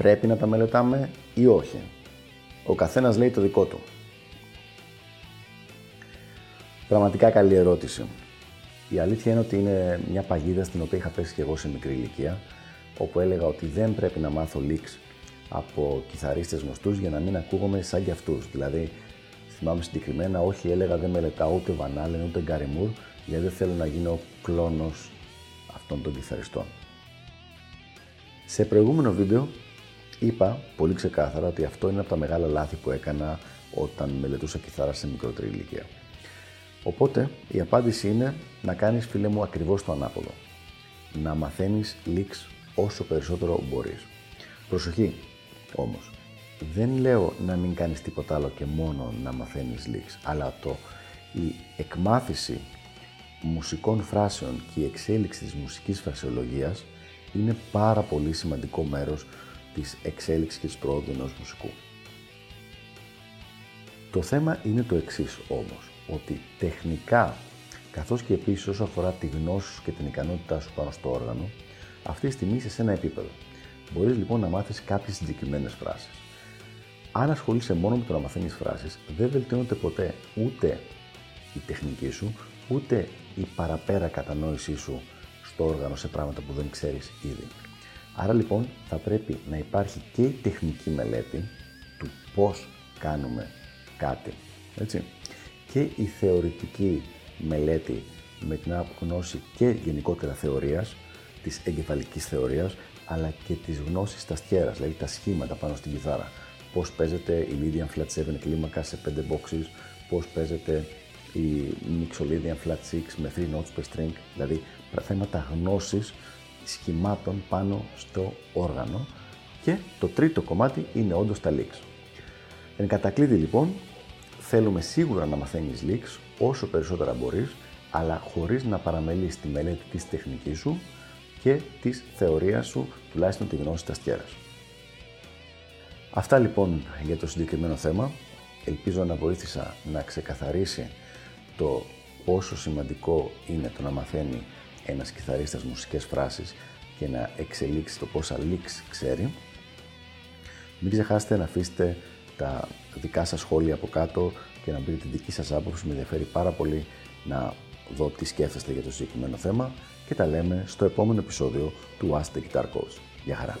Πρέπει να τα μελετάμε ή όχι. Ο καθένας λέει το δικό του. Πραγματικά καλή ερώτηση. Η αλήθεια είναι ότι είναι μια παγίδα στην οποία είχα πέσει και εγώ σε μικρή ηλικία, όπου έλεγα ότι δεν πρέπει να μάθω leaks από κιθαρίστες γνωστούς για να μην ακούγομαι σαν κι αυτούς. Δηλαδή, θυμάμαι συγκεκριμένα, όχι έλεγα δεν μελετάω ούτε Βανάλεν ούτε Γκαριμούρ, γιατί δεν θέλω να γίνω κλόνος αυτών των κιθαριστών. Σε προηγούμενο βίντεο είπα πολύ ξεκάθαρα ότι αυτό είναι από τα μεγάλα λάθη που έκανα όταν μελετούσα κιθάρα σε μικρότερη ηλικία. Οπότε η απάντηση είναι να κάνεις φίλε μου ακριβώς το ανάποδο. Να μαθαίνεις licks όσο περισσότερο μπορείς. Προσοχή όμως, δεν λέω να μην κάνεις τίποτα άλλο και μόνο να μαθαίνεις licks, αλλά το η εκμάθηση μουσικών φράσεων και η εξέλιξη της μουσικής φρασιολογίας είναι πάρα πολύ σημαντικό μέρος της εξέλιξης και της πρόοδου ενός μουσικού. Το θέμα είναι το εξής όμως, ότι τεχνικά, καθώς και επίσης όσο αφορά τη γνώση σου και την ικανότητά σου πάνω στο όργανο, αυτή τη στιγμή είσαι σε ένα επίπεδο. Μπορείς λοιπόν να μάθεις κάποιες συγκεκριμένες φράσεις. Αν ασχολείσαι μόνο με το να μαθαίνεις φράσεις, δεν βελτιώνεται ποτέ ούτε η τεχνική σου, ούτε η παραπέρα κατανόησή σου στο όργανο σε πράγματα που δεν ξέρεις ήδη. Άρα λοιπόν θα πρέπει να υπάρχει και η τεχνική μελέτη του πώς κάνουμε κάτι, έτσι, και η θεωρητική μελέτη με την γνώση και γενικότερα θεωρίας, της εγκεφαλικής θεωρίας, αλλά και της γνώσης τα στιέρας, δηλαδή τα σχήματα πάνω στην κιθάρα. Πώς παίζεται η Lydian Flat 7 κλίμακα σε 5 boxes, πώς παίζεται η Mixolydian Flat 6 με 3 notes per string, δηλαδή θέματα γνώσης σχημάτων πάνω στο όργανο και το τρίτο κομμάτι είναι όντως τα leaks. Εν κατακλείδη λοιπόν, θέλουμε σίγουρα να μαθαίνεις leaks όσο περισσότερα μπορείς, αλλά χωρίς να παραμελείς τη μελέτη της τεχνικής σου και της θεωρίας σου, τουλάχιστον τη γνώση της αστιέρας. Αυτά λοιπόν για το συγκεκριμένο θέμα. Ελπίζω να βοήθησα να ξεκαθαρίσει το πόσο σημαντικό είναι το να μαθαίνει ένας κιθαρίστας μουσικές φράσεις και να εξελίξει το πόσα leaks ξέρει. Μην ξεχάσετε να αφήσετε τα δικά σας σχόλια από κάτω και να πείτε τη δική σας άποψη. Με ενδιαφέρει πάρα πολύ να δω τι σκέφτεστε για το συγκεκριμένο θέμα και τα λέμε στο επόμενο επεισόδιο του Ask the Guitar Coach. Γεια χαρά!